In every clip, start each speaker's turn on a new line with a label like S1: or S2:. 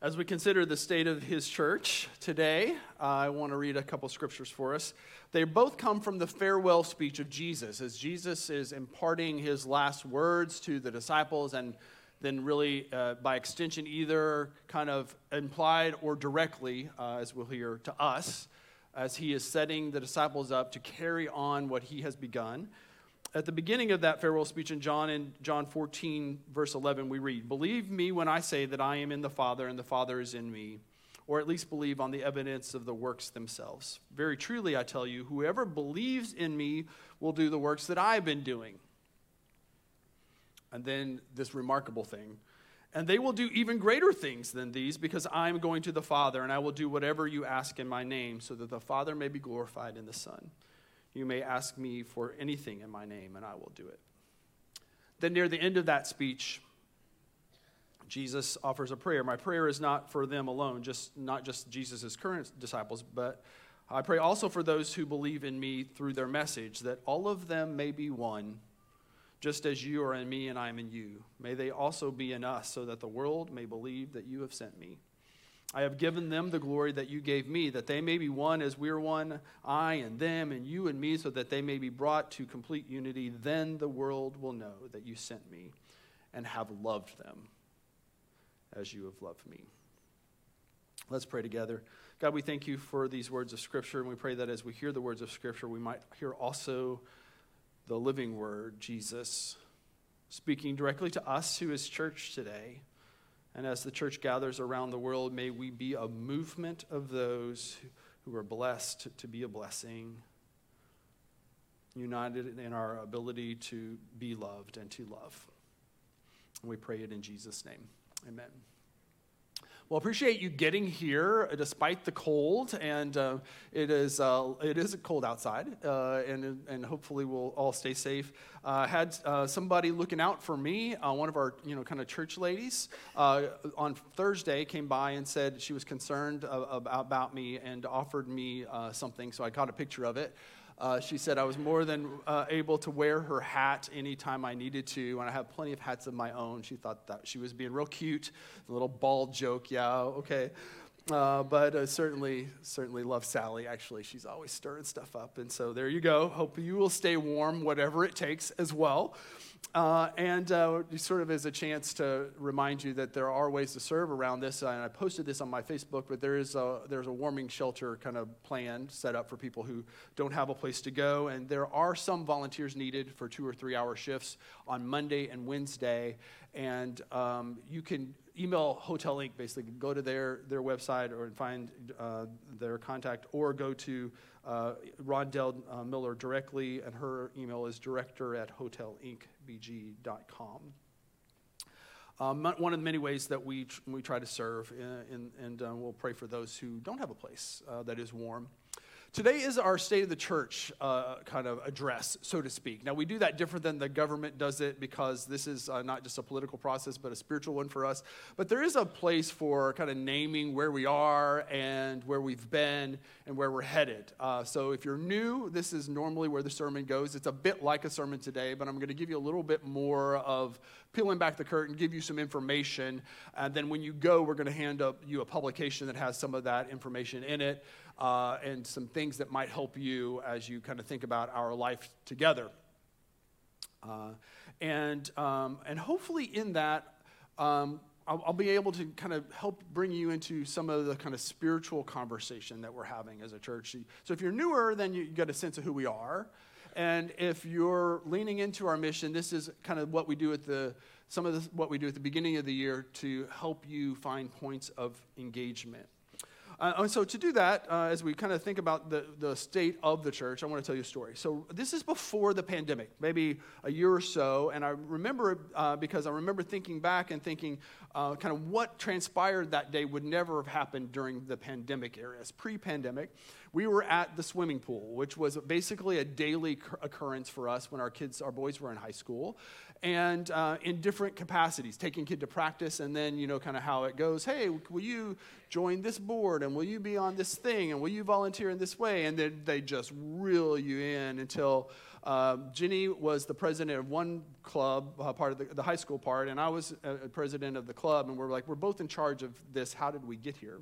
S1: As we consider the state of his church today, uh, I want to read a couple scriptures for us. They both come from the farewell speech of Jesus, as Jesus is imparting his last words to the disciples, and then, really, uh, by extension, either kind of implied or directly, uh, as we'll hear, to us, as he is setting the disciples up to carry on what he has begun at the beginning of that farewell speech in John in John 14 verse 11 we read believe me when I say that I am in the Father and the Father is in me or at least believe on the evidence of the works themselves. Very truly I tell you whoever believes in me will do the works that I've been doing. And then this remarkable thing and they will do even greater things than these because I'm going to the Father and I will do whatever you ask in my name so that the Father may be glorified in the Son you may ask me for anything in my name, and I will do it. Then, near the end of that speech, Jesus offers a prayer. My prayer is not for them alone, just not just Jesus' current disciples, but I pray also for those who believe in me through their message, that all of them may be one, just as you are in me and I am in you. May they also be in us, so that the world may believe that you have sent me. I have given them the glory that you gave me, that they may be one as we are one, I and them, and you and me, so that they may be brought to complete unity. Then the world will know that you sent me and have loved them as you have loved me. Let's pray together. God, we thank you for these words of Scripture, and we pray that as we hear the words of Scripture, we might hear also the living word, Jesus, speaking directly to us who is church today. And as the church gathers around the world, may we be a movement of those who are blessed to be a blessing, united in our ability to be loved and to love. And we pray it in Jesus' name. Amen. Well, appreciate you getting here despite the cold, and uh, it is uh, it is cold outside, uh, and and hopefully we'll all stay safe. Uh, had uh, somebody looking out for me, uh, one of our you know kind of church ladies, on Thursday came by and said she was concerned about me and offered me something, so I got a picture of it. Uh, she said I was more than uh, able to wear her hat anytime I needed to, and I have plenty of hats of my own. She thought that she was being real cute, a little bald joke. Yeah, okay. Uh, but uh, certainly, certainly love Sally. Actually, she's always stirring stuff up. And so there you go. Hope you will stay warm, whatever it takes, as well. Uh, and uh, sort of as a chance to remind you that there are ways to serve around this. And I posted this on my Facebook, but there is a, there's a warming shelter kind of plan set up for people who don't have a place to go. And there are some volunteers needed for two or three hour shifts on Monday and Wednesday. And um, you can email Hotel Inc. Basically, go to their, their website or find uh, their contact, or go to uh, Rondell uh, Miller directly, and her email is director at hotelincbg.com. Um, one of the many ways that we, we try to serve, uh, in, and uh, we'll pray for those who don't have a place uh, that is warm. Today is our state of the church uh, kind of address, so to speak. Now, we do that different than the government does it because this is uh, not just a political process, but a spiritual one for us. But there is a place for kind of naming where we are and where we've been and where we're headed. Uh, so, if you're new, this is normally where the sermon goes. It's a bit like a sermon today, but I'm going to give you a little bit more of peeling back the curtain, give you some information. And then when you go, we're going to hand up you a publication that has some of that information in it uh, and some things that might help you as you kind of think about our life together. Uh, and, um, and hopefully, in that, um, I'll, I'll, be able to kind of help bring you into some of the kind of spiritual conversation that we're having as a church. So, if you're newer, then you get a sense of who we are. And if you're leaning into our mission, this is kind of what we do at the some of the, what we do at the beginning of the year to help you find points of engagement. Uh, and so, to do that, uh, as we kind of think about the, the state of the church, I want to tell you a story. So, this is before the pandemic, maybe a year or so. And I remember uh, because I remember thinking back and thinking uh, kind of what transpired that day would never have happened during the pandemic era. Pre pandemic, we were at the swimming pool, which was basically a daily occurrence for us when our kids, our boys were in high school and uh, in different capacities, taking kid to practice, and then you know kind of how it goes. Hey, will you join this board? and will you be on this thing and will you volunteer in this way? And then they just reel you in until uh, Jenny was the president of one club, uh, part of the, the, high school part, and I was a president of the club. And we're like, we're both in charge of this. How did we get here?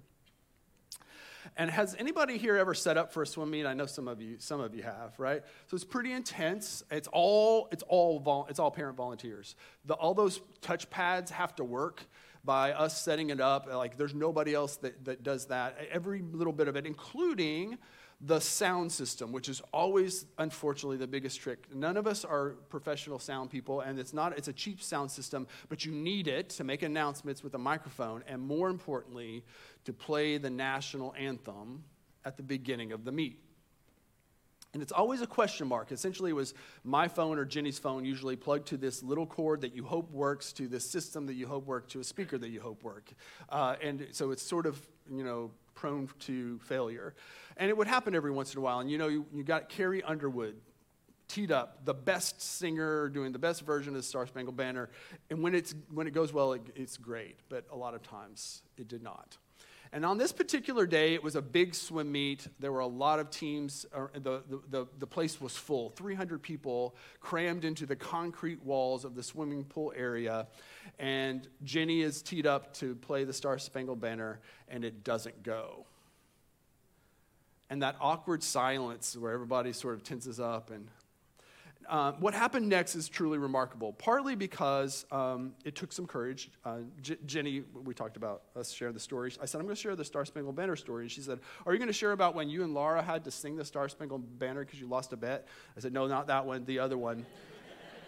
S1: And has anybody here ever set up for a swim meet? I know some of you, some of you have, right? So it's pretty intense. It's all, it's all, vol- it's all parent volunteers. The, all those touch pads have to work by us setting it up. Like there's nobody else that, that does that. Every little bit of it, including the sound system, which is always, unfortunately, the biggest trick. None of us are professional sound people, and it's not, it's a cheap sound system, but you need it to make announcements with a microphone, and more importantly, to play the national anthem at the beginning of the meet. And it's always a question mark. Essentially, it was my phone or Jenny's phone, usually plugged to this little cord that you hope works, to this system that you hope works, to a speaker that you hope work. Uh, and so it's sort of, you know, prone to failure. And it would happen every once in a while. And you know, you, you got Carrie Underwood teed up, the best singer doing the best version of the Star Spangled Banner. And when, it's, when it goes well, it, it's great. But a lot of times it did not. And on this particular day, it was a big swim meet. There were a lot of teams. Uh, the, the, the, place was full 300 people crammed into the concrete walls of the swimming pool area. And Jenny is teed up to play the Star Spangled Banner, and it doesn't go. And that awkward silence where everybody sort of tenses up and uh, what happened next is truly remarkable, partly because um, it took some courage. Uh, J- Jenny, we talked about us share the story. I said, I'm going to share the Star Spangled Banner story. And she said, Are you going to share about when you and Laura had to sing the Star Spangled Banner because you lost a bet? I said, No, not that one, the other one.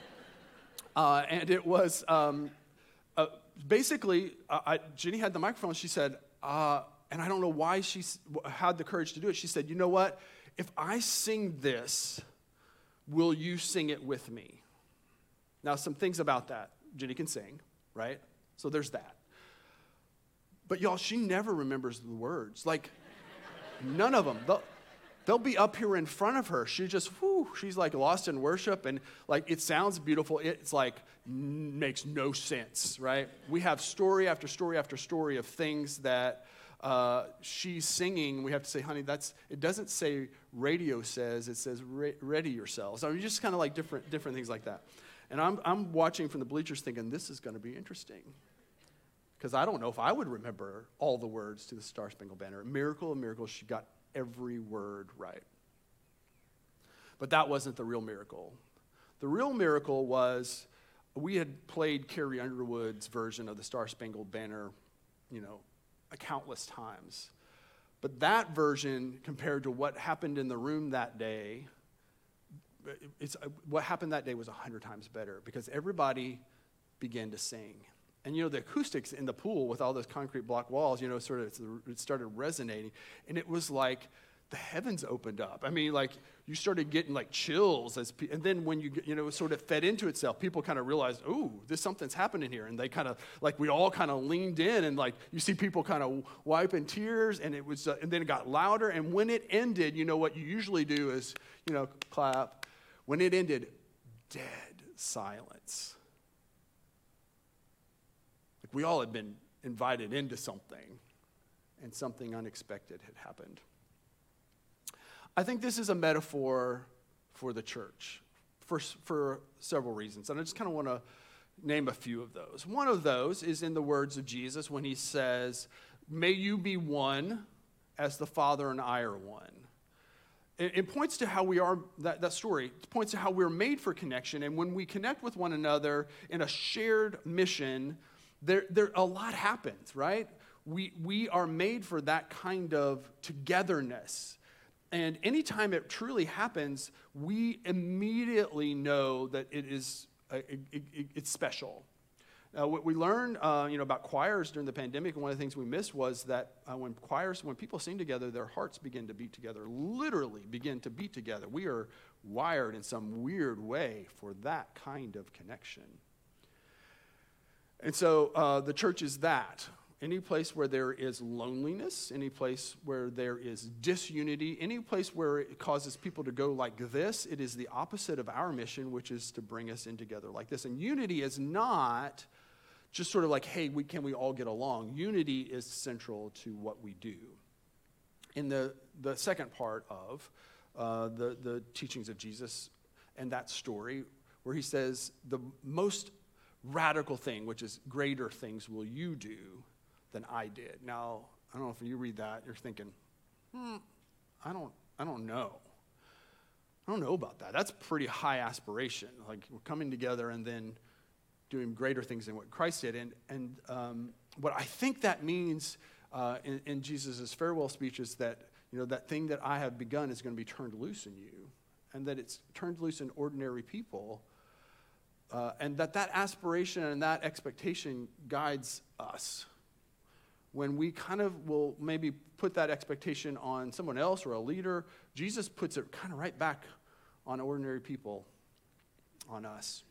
S1: uh, and it was um, uh, basically, I, Jenny had the microphone. She said, uh, and I don't know why she had the courage to do it. She said, You know what? If I sing this, Will you sing it with me? Now, some things about that. Jenny can sing, right? So there's that. But y'all, she never remembers the words. Like, none of them. They'll, they'll be up here in front of her. She just, whoo, she's like lost in worship and like it sounds beautiful. It's like n- makes no sense, right? We have story after story after story of things that uh, she's singing, we have to say, honey, that's, it doesn't say radio says, it says re- ready yourselves. I mean, just kind of like different, different things like that. And I'm, I'm watching from the bleachers thinking, this is going to be interesting. Because I don't know if I would remember all the words to the Star Spangled Banner. Miracle of miracles, she got every word right. But that wasn't the real miracle. The real miracle was we had played Carrie Underwood's version of the Star Spangled Banner, you know, countless times. But that version, compared to what happened in the room that day, it's, what happened that day was 100 times better because everybody began to sing. And you know, the acoustics in the pool with all those concrete block walls, you know, sort of it started resonating. And it was like the heavens opened up. I mean, like you started getting like chills as, and then when you you know sort of fed into itself, people kind of realized, oh, this something's happening here, and they kind of like we all kind of leaned in, and like you see people kind of wiping tears, and it was, uh, and then it got louder, and when it ended, you know what you usually do is you know clap. When it ended, dead silence. Like we all had been invited into something, and something unexpected had happened. I think this is a metaphor for the church for, for several reasons. And I just kind of want to name a few of those. One of those is in the words of Jesus when he says, May you be one as the Father and I are one. It, it points to how we are, that, that story points to how we're made for connection. And when we connect with one another in a shared mission, there, there, a lot happens, right? We, we are made for that kind of togetherness and anytime it truly happens, we immediately know that it is uh, it, it, it's special. Now, what we learned, uh, you know, about choirs during the pandemic, and one of the things we missed was that uh, when choirs, when people sing together, their hearts begin to beat together, literally begin to beat together. We are wired in some weird way for that kind of connection. And so uh, the church is that any place where there is loneliness, any place where there is disunity, any place where it causes people to go like this, it is the opposite of our mission, which is to bring us in together like this. And unity is not just sort of like, hey, we, can we all get along? Unity is central to what we do. in the, the second part of uh, the, the teachings of Jesus and that story, where he says, The most radical thing, which is greater things will you do than I did. Now, I don't know if you read that, you're thinking, hmm, I don't, I don't know. I don't know about that. That's pretty high aspiration. Like we're coming together and then doing greater things than what Christ did. And, and um, what I think that means uh, in, in Jesus' farewell speech is that, you know, that thing that I have begun is going to be turned loose in you. And that it's turned loose in ordinary people. Uh, and that that aspiration and that expectation guides us when we kind of will maybe put that expectation on someone else or a leader, Jesus puts it kind of right back on ordinary people, on us.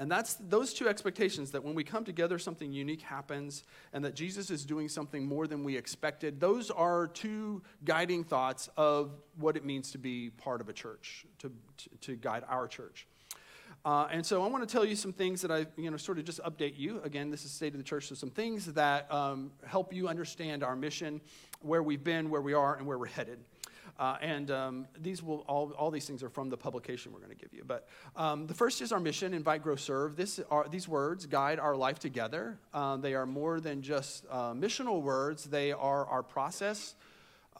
S1: And that's those two expectations that when we come together, something unique happens, and that Jesus is doing something more than we expected. Those are two guiding thoughts of what it means to be part of a church, to, to, to guide our church. Uh, and so I want to tell you some things that I, you know, sort of just update you. Again, this is State of the Church, so some things that um, help you understand our mission, where we've been, where we are, and where we're headed. Uh, and um, these will all, all these things are from the publication we're going to give you. But um, the first is our mission: invite, grow, serve. This are, these words guide our life together. Uh, they are more than just uh, missional words. They are our process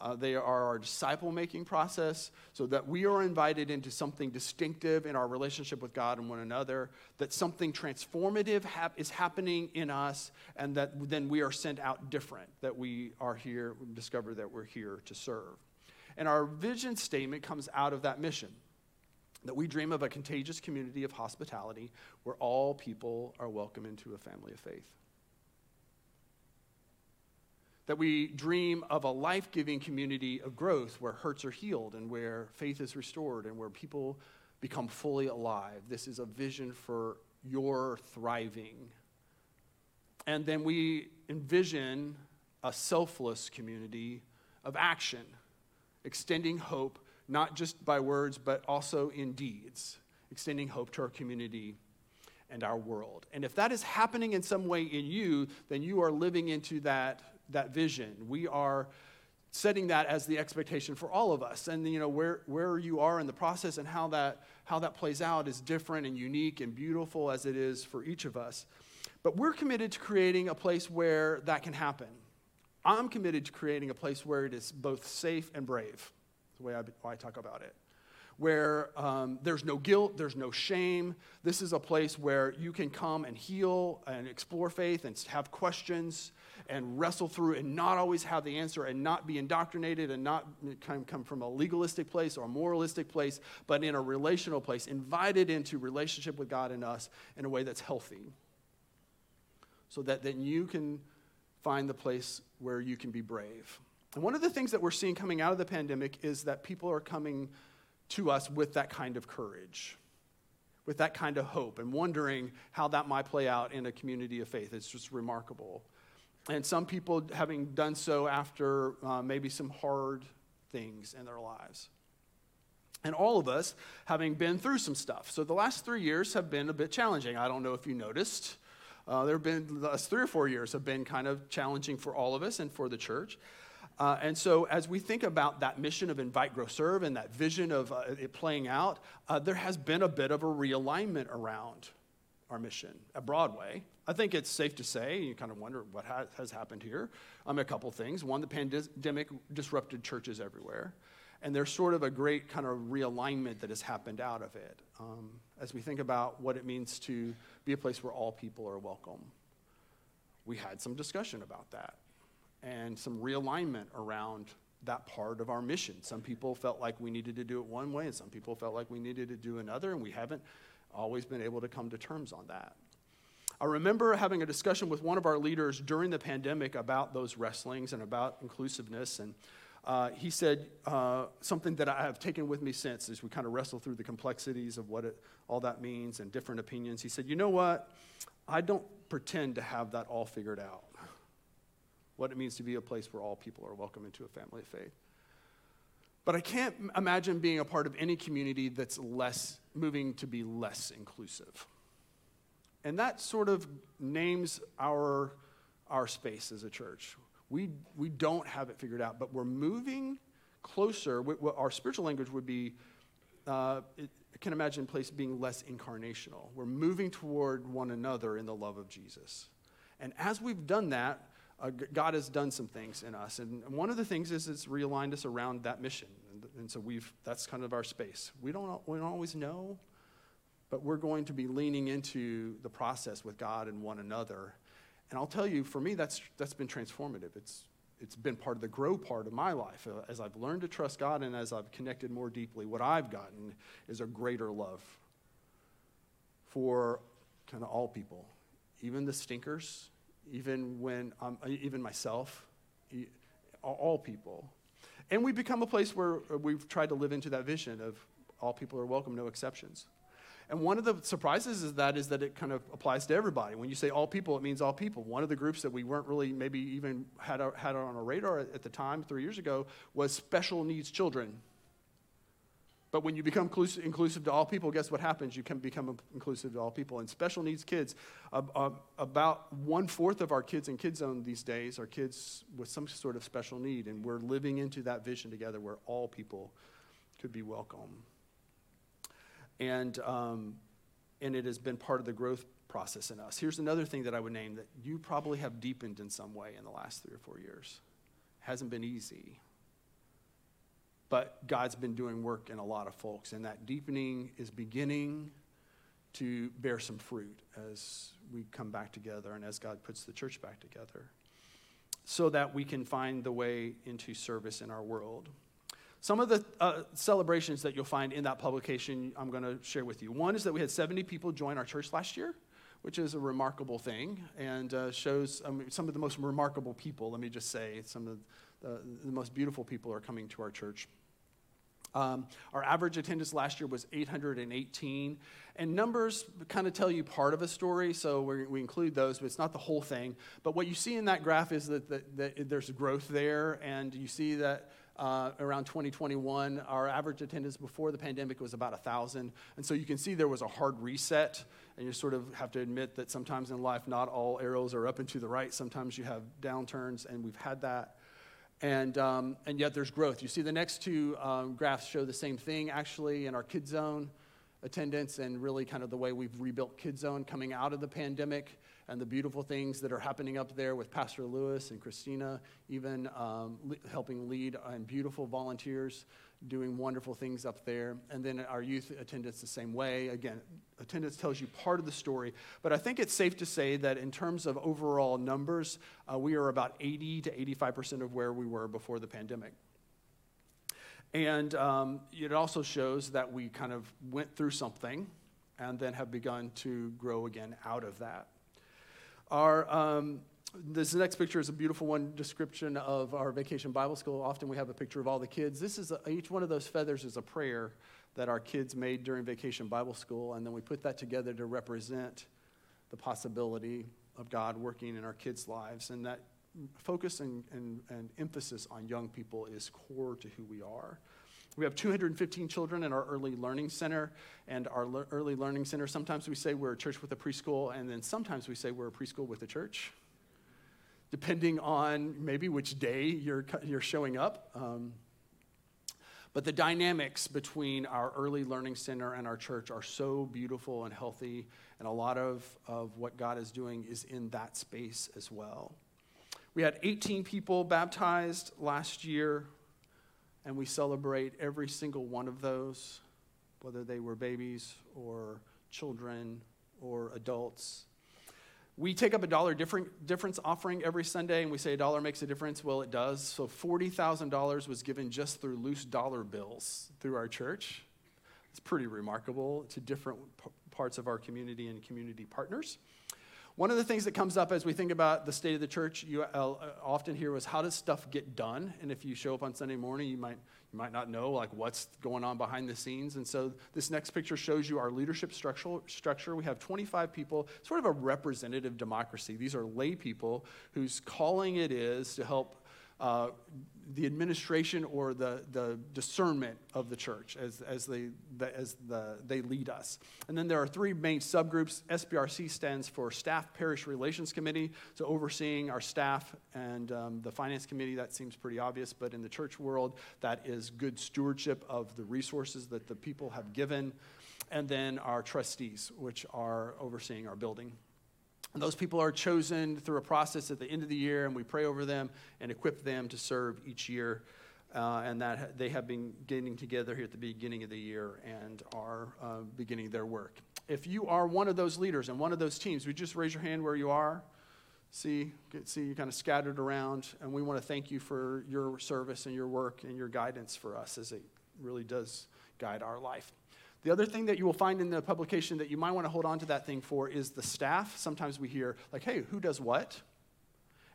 S1: uh, they are our disciple making process so that we are invited into something distinctive in our relationship with God and one another, that something transformative hap- is happening in us, and that then we are sent out different, that we are here, we discover that we're here to serve. And our vision statement comes out of that mission that we dream of a contagious community of hospitality where all people are welcome into a family of faith that we dream of a life giving community of growth where hurts are healed and where faith is restored and where people become fully alive. This is a vision for your thriving. And then we envision a selfless community of action, extending hope, not just by words, but also in deeds, extending hope to our community and our world. And if that is happening in some way in you, then you are living into that that vision. We are setting that as the expectation for all of us. And you know where, where you are in the process and how that how that plays out is different and unique and beautiful as it is for each of us. But we're committed to creating a place where that can happen. I'm committed to creating a place where it is both safe and brave. the way I, I talk about it where um, there's no guilt, there's no shame. This is a place where you can come and heal and explore faith and have questions and wrestle through and not always have the answer and not be indoctrinated and not come, from a legalistic place or a moralistic place, but in a relational place, invited into relationship with God and us in a way that's healthy. So that then you can find the place where you can be brave. And one of the things that we're seeing coming out of the pandemic is that people are coming to us with that kind of courage, with that kind of hope, and wondering how that might play out in a community of faith. It's just remarkable. And some people having done so after uh, maybe some hard things in their lives. And all of us having been through some stuff. So the last three years have been a bit challenging. I don't know if you noticed. Uh, there have been the last three or four years have been kind of challenging for all of us and for the church. Uh, and so, as we think about that mission of invite, grow, serve, and that vision of uh, it playing out, uh, there has been a bit of a realignment around our mission at Broadway. I think it's safe to say, you kind of wonder what ha- has happened here. Um, a couple things. One, the pandemic disrupted churches everywhere. And there's sort of a great kind of realignment that has happened out of it um, as we think about what it means to be a place where all people are welcome. We had some discussion about that and some realignment around that part of our mission. Some people felt like we needed to do it one way, and some people felt like we needed to do another, and we haven't always been able to come to terms on that. I remember having a discussion with one of our leaders during the pandemic about those wrestlings and about inclusiveness. And uh, he said uh, something that I have taken with me since as we kind of wrestle through the complexities of what it, all that means and different opinions. He said, You know what? I don't pretend to have that all figured out what it means to be a place where all people are welcome into a family of faith. But I can't imagine being a part of any community that's less, moving to be less inclusive. And that sort of names our, our space as a church. We, we don't have it figured out, but we're moving closer. Our spiritual language would be, uh, it, I can imagine place being less incarnational. We're moving toward one another in the love of Jesus. And as we've done that, uh, God has done some things in us. And one of the things is it's realigned us around that mission. And, and so we've, that's kind of our space. We don't, we don't always know, but we're going to be leaning into the process with God and one another. And I'll tell you, for me, that's, that's been transformative. It's, it's been part of the grow part of my life. Uh, as I've learned to trust God and as I've connected more deeply, what I've gotten is a greater love for kind of all people, even the stinkers, even when I'm, even myself, all people. And we become a place where uh, we've tried to live into that vision of all people are welcome, no exceptions. And one of the surprises is that is that it kind of applies to everybody. When you say all people, it means all people. One of the groups that we weren't really maybe even had, our, had on our radar at the time, three years ago, was special needs children. But when you become inclusive, to all people, guess what happens? You can become inclusive to all people. And special needs kids, about one fourth of our kids in Kids Zone these days are kids with some sort of special need. And we're living into that vision together where all people could be welcome. And, um, and it has been part of the growth process in us. Here's another thing that I would name that you probably have deepened in some way in the last three or four years. It Hasn't been easy. But God's been doing work in a lot of folks, and that deepening is beginning to bear some fruit as we come back together and as God puts the church back together so that we can find the way into service in our world. Some of the uh, celebrations that you'll find in that publication, I'm going to share with you. One is that we had 70 people join our church last year, which is a remarkable thing and uh, shows um, some of the most remarkable people, let me just say. Some of the, the most beautiful people are coming to our church. Um, our average attendance last year was 818. And numbers kind of tell you part of a story, so we include those, but it's not the whole thing. But what you see in that graph is that, that, that there's growth there, and you see that uh, around 2021. Our average attendance before the pandemic was about 1,000. And so you can see there was a hard reset. And you sort of have to admit that sometimes in life, not all arrows are up and to the right. Sometimes you have downturns, and we've had that. And, um, and yet there's growth. You see, the next two um, graphs show the same thing actually in our Kid Zone attendance and really kind of the way we've rebuilt Kid Zone coming out of the pandemic and the beautiful things that are happening up there with Pastor Lewis and Christina, even um, le- helping lead and beautiful volunteers doing wonderful things up there. And then our youth attendance the same way. Again, attendance tells you part of the story, but I think it's safe to say that in terms of overall numbers, uh, we are about 80 to 85% of where we were before the pandemic. And um, it also shows that we kind of went through something and then have begun to grow again out of that. Our, um, this next picture is a beautiful one description of our vacation Bible school. Often we have a picture of all the kids. This is a, each one of those feathers is a prayer that our kids made during vacation Bible school, and then we put that together to represent the possibility of God working in our kids' lives. And that focus and, and, and emphasis on young people is core to who we are. We have 215 children in our early learning center. And our le- early learning center, sometimes we say we're a church with a preschool, and then sometimes we say we're a preschool with a church, depending on maybe which day you're, you're showing up. Um, but the dynamics between our early learning center and our church are so beautiful and healthy, and a lot of, of what God is doing is in that space as well. We had 18 people baptized last year and we celebrate every single one of those, whether they were babies or children or adults. We take up a dollar difference offering every Sunday, and we say a dollar makes a difference. Well, it does. So $40,000 was given just through loose dollar bills through our church. It's pretty remarkable to different parts of our community and community partners. One of the things that comes up as we think about the state of the church, you uh, often hear was how does stuff get done? And if you show up on Sunday morning, you might you might not know like what's going on behind the scenes. And so this next picture shows you our leadership structural structure. We have 25 people, sort of a representative democracy. These are lay people whose calling it is to help uh, the administration or the, the discernment of the church as, as, they, the, as the, they lead us. And then there are three main subgroups. SPRC stands for Staff Parish Relations Committee, so overseeing our staff and um, the Finance Committee, that seems pretty obvious, but in the church world, that is good stewardship of the resources that the people have given. And then our trustees, which are overseeing our building. And those people are chosen through a process at the end of the year, and we pray over them and equip them to serve each year. Uh, and that they have been getting together here at the beginning of the year and are uh, beginning their work. If you are one of those leaders and one of those teams, would you just raise your hand where you are? See, see you kind of scattered around, and we want to thank you for your service and your work and your guidance for us as it really does guide our life. The other thing that you will find in the publication that you might want to hold on to that thing for is the staff. Sometimes we hear, like, hey, who does what?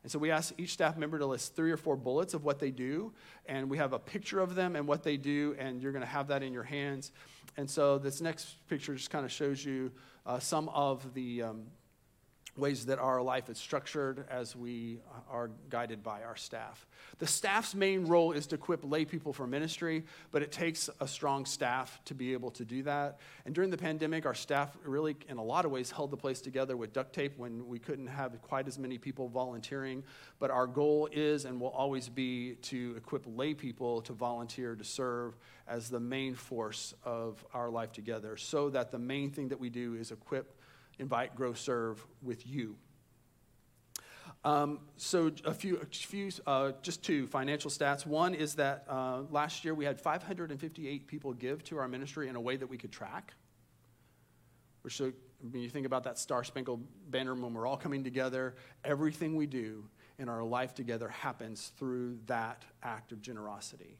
S1: And so we ask each staff member to list three or four bullets of what they do, and we have a picture of them and what they do, and you're going to have that in your hands. And so this next picture just kind of shows you uh, some of the um, ways that our life is structured as we are guided by our staff. The staff's main role is to equip lay people for ministry, but it takes a strong staff to be able to do that. And during the pandemic, our staff really, in a lot of ways, held the place together with duct tape when we couldn't have quite as many people volunteering. But our goal is and will always be to equip lay people to volunteer to serve as the main force of our life together, so that the main thing that we do is equip invite, grow, serve with you. Um, so a few, a few uh, just two financial stats. One is that uh, last year we had 558 people give to our ministry in a way that we could track. Which, so, when you think about that Star Spangled Banner, when we're all coming together, everything we do in our life together happens through that act of generosity.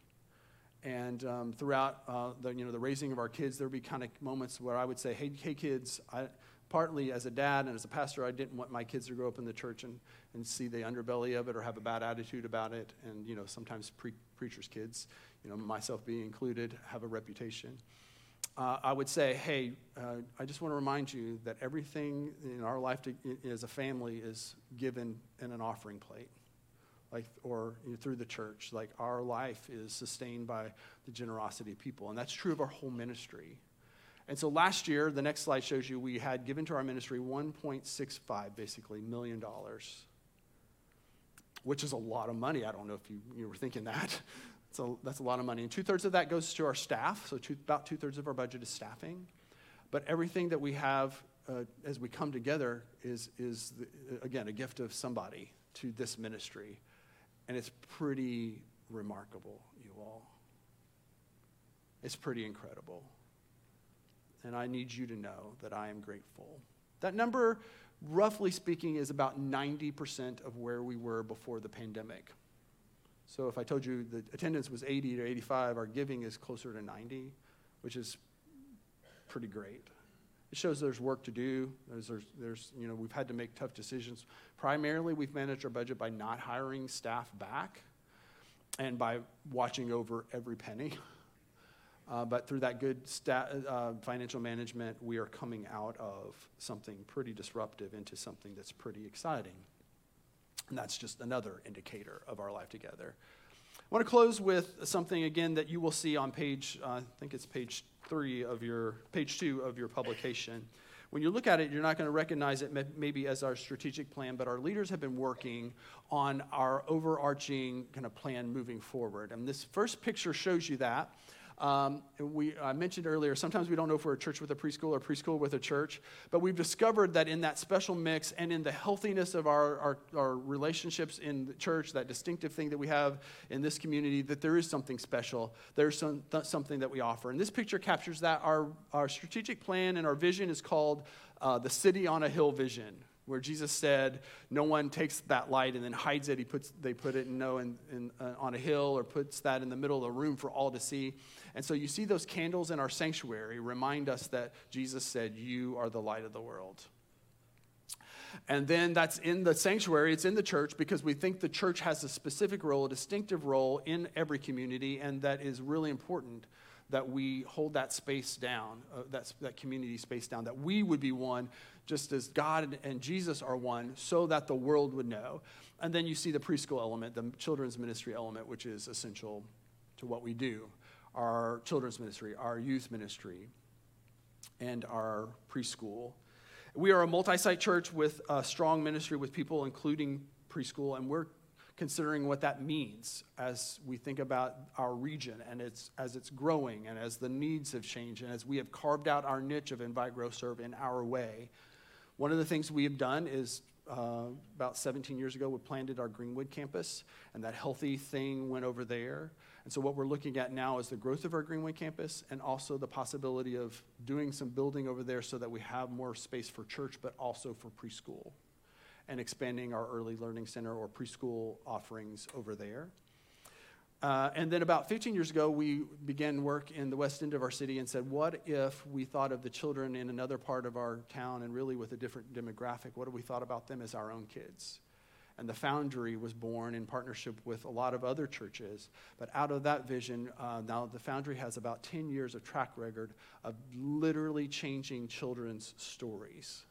S1: And um, throughout uh, the, you know, the raising of our kids, there would be kind of moments where I would say, hey, hey kids, I, partly as a dad and as a pastor, I didn't want my kids to grow up in the church and, and see the underbelly of it or have a bad attitude about it. And, you know, sometimes pre- preachers' kids, you know, myself being included, have a reputation. Uh, I would say, hey, uh, I just want to remind you that everything in our life to, as a family is given in an offering plate, like or you know, through the church. Like our life is sustained by the generosity of people, and that's true of our whole ministry. And so last year, the next slide shows you we had given to our ministry 1.65 basically million dollars, which is a lot of money. I don't know if you, you were thinking that. So that's a lot of money. And two thirds of that goes to our staff. So two, about two thirds of our budget is staffing. But everything that we have uh, as we come together is, is the, again, a gift of somebody to this ministry. And it's pretty remarkable, you all. It's pretty incredible and I need you to know that I am grateful. That number, roughly speaking, is about 90% of where we were before the pandemic. So if I told you the attendance was 80 to 85, our giving is closer to 90, which is pretty great. It shows there's work to do. There's, there's, there's, you know, we've had to make tough decisions. Primarily, we've managed our budget by not hiring staff back and by watching over every penny. Uh, but through that good stat, uh, financial management, we are coming out of something pretty disruptive into something that's pretty exciting. And that's just another indicator of our life together. I want to close with something again that you will see on page, uh, I think it's page three of your, page two of your publication. When you look at it, you're not going to recognize it maybe as our strategic plan, but our leaders have been working on our overarching kind of plan moving forward. And this first picture shows you that. Um, we, I mentioned earlier, sometimes we don't know if we're a church with a preschool or preschool with a church, but we've discovered that in that special mix and in the healthiness of our, our, our relationships in the church, that distinctive thing that we have in this community, that there is something special. There's some, th- something that we offer. And this picture captures that. Our, our strategic plan and our vision is called uh, the City on a Hill Vision where Jesus said, "No one takes that light and then hides it. He puts, they put it, you know, in, in, uh, on a hill or puts that in the middle of the room for all to see." And so you see those candles in our sanctuary remind us that Jesus said, You are the light of the world. And then that's in the sanctuary, it's in the church because we think the church has a specific role, a distinctive role in every community, and that is really important that we hold that space down, uh, that, that community space down, that we would be one just as God and Jesus are one, so that the world would know. and then you see the preschool element, the children's ministry element, which is essential to what we do. Our children's ministry, our youth ministry, and our preschool. We are a multi site church with a strong ministry with people, including preschool, and we're considering what that means as we think about our region and it's, as it's growing and as the needs have changed and as we have carved out our niche of invite, grow, serve in our way. One of the things we have done is uh, about 17 years ago, we planted our Greenwood campus, and that healthy thing went over there. And so, what we're looking at now is the growth of our Greenway campus and also the possibility of doing some building over there so that we have more space for church, but also for preschool, and expanding our early learning center or preschool offerings over there. Uh, and then about 15 years ago, we began work in the west end of our city and said, what if we thought of the children in another part of our town and really with a different demographic? What if we thought about them as our own kids? And the Foundry was born in partnership with a lot of other churches. But out of that vision, uh, now the Foundry has about 10 years of track record of literally changing children's stories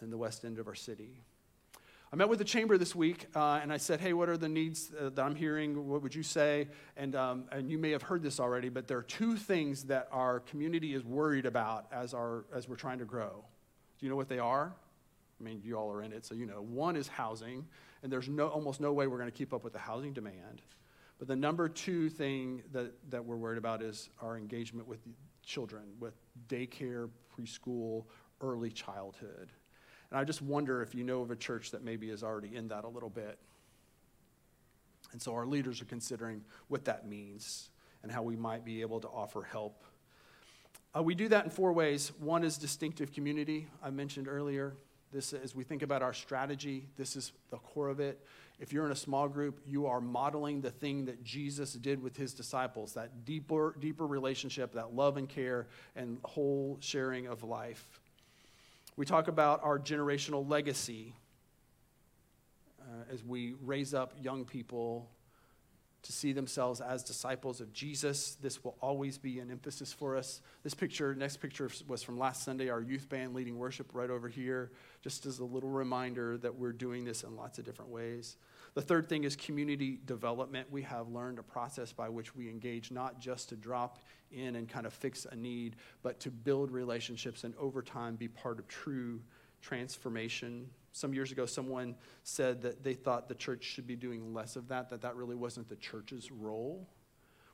S1: in the west end of our city. I met with the chamber this week uh, and I said, Hey, what are the needs uh, that I'm hearing? What would you say? And, um, and you may have heard this already, but there are two things that our community is worried about as, our, as we're trying to grow. Do you know what they are? I mean, you all are in it, so you know. One is housing, and there's no, almost no way we're going to keep up with the housing demand. But the number two thing that, that we're worried about is our engagement with children, with daycare, preschool, early childhood. And I just wonder if you know of a church that maybe is already in that a little bit. And so our leaders are considering what that means and how we might be able to offer help. Uh, we do that in four ways. One is distinctive community, I mentioned earlier. This, as we think about our strategy, this is the core of it. If you're in a small group, you are modeling the thing that Jesus did with his disciples that deeper, deeper relationship, that love and care, and whole sharing of life. We talk about our generational legacy uh, as we raise up young people to see themselves as disciples of Jesus. This will always be an emphasis for us. This picture, next picture, was from last Sunday, our youth band leading worship right over here, just as a little reminder that we're doing this in lots of different ways. The third thing is community development. We have learned a process by which we engage not just to drop in and kind of fix a need, but to build relationships and over time be part of true transformation. Some years ago, someone said that they thought the church should be doing less of that, that that really wasn't the church's role,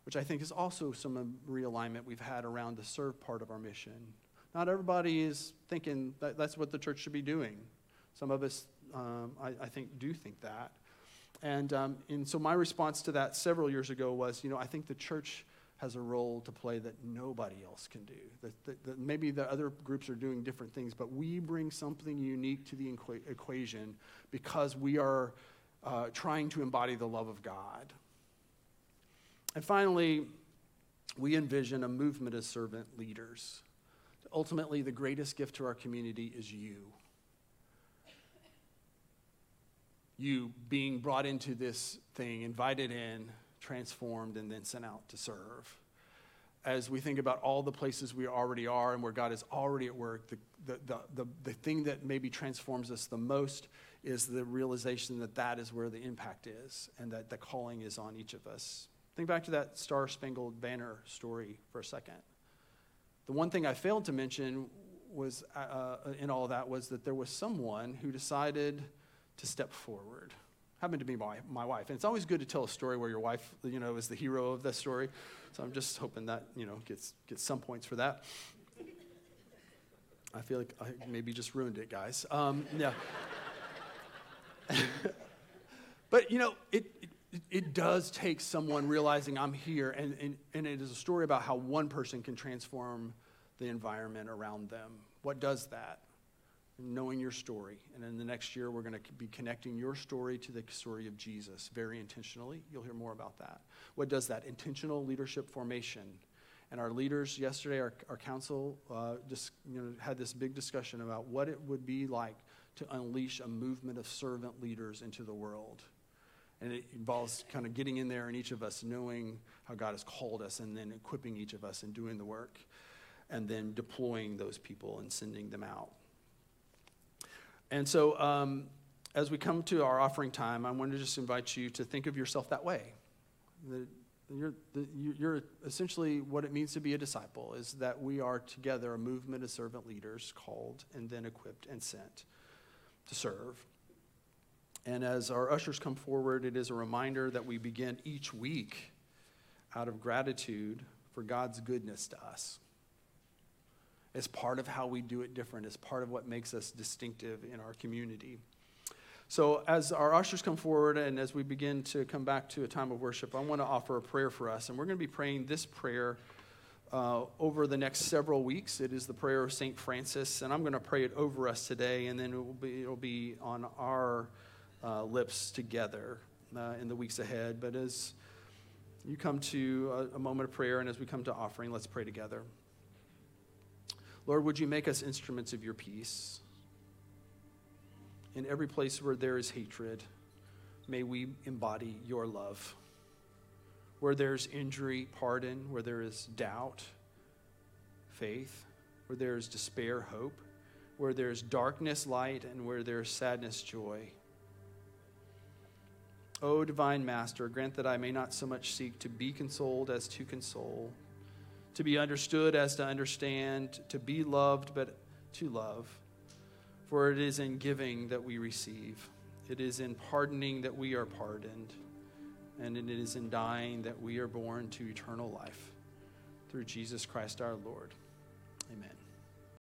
S1: which I think is also some realignment we've had around the serve part of our mission. Not everybody is thinking that that's what the church should be doing. Some of us, um, I, I think, do think that. And, um, and so my response to that several years ago was, you know, I think the church has a role to play that nobody else can do. That, that, that, maybe the other groups are doing different things, but we bring something unique to the equa- equation because we are uh, trying to embody the love of God. And finally, we envision a movement of servant leaders. Ultimately, the greatest gift to our community is you. You being brought into this thing, invited in, transformed, and then sent out to serve. As we think about all the places we already are and where God is already at work, the, the, the, the, the thing that maybe transforms us the most is the realization that that is where the impact is and that the calling is on each of us. Think back to that Star Spangled Banner story for a second. The one thing I failed to mention was uh, uh in all of that was that there was someone who decided to step forward happened to be my, my wife. And it's always good to tell a story where your wife, you know, is the hero of the story. So I'm just hoping that, you know, gets, gets some points for that. I feel like I maybe just ruined it, guys. Um, yeah. but, you know, it, it, it, does take someone realizing I'm here, and, and, and it is a story about how one person can transform the environment around them. What does that? Knowing your story. And in the next year, we're going to be connecting your story to the story of Jesus very intentionally. You'll hear more about that. What does that? Intentional leadership formation. And our leaders yesterday, our, our council, uh, just you know, had this big discussion about what it would be like to unleash a movement of servant leaders into the world. And it involves kind of getting in there and each of us knowing how God has called us and then equipping each of us and doing the work and then deploying those people and sending them out. And so, um, as we come to our offering time, I want to just invite you to think of yourself that way. You're, you're essentially what it means to be a disciple is that we are together a movement of servant leaders called and then equipped and sent to serve. And as our ushers come forward, it is a reminder that we begin each week out of gratitude for God's goodness to us. As part of how we do it different, as part of what makes us distinctive in our community. So, as our ushers come forward and as we begin to come back to a time of worship, I want to offer a prayer for us. And we're going to be praying this prayer uh, over the next several weeks. It is the prayer of St. Francis, and I'm going to pray it over us today, and then it will be, it will be on our uh, lips together uh, in the weeks ahead. But as you come to a, a moment of prayer, and as we come to offering, let's pray together. Lord, would you make us instruments of your peace? In every place where there is hatred, may we embody your love. Where there's injury, pardon. Where there is doubt, faith. Where there is despair, hope. Where there's darkness, light. And where there's sadness, joy. O divine Master, grant that I may not so much seek to be consoled as to console, to be understood as to understand, to be loved but to love for it is in giving that we receive, it is in pardoning that we are pardoned, and it is in dying that we are born to eternal life. Through Jesus Christ our Lord. Amen.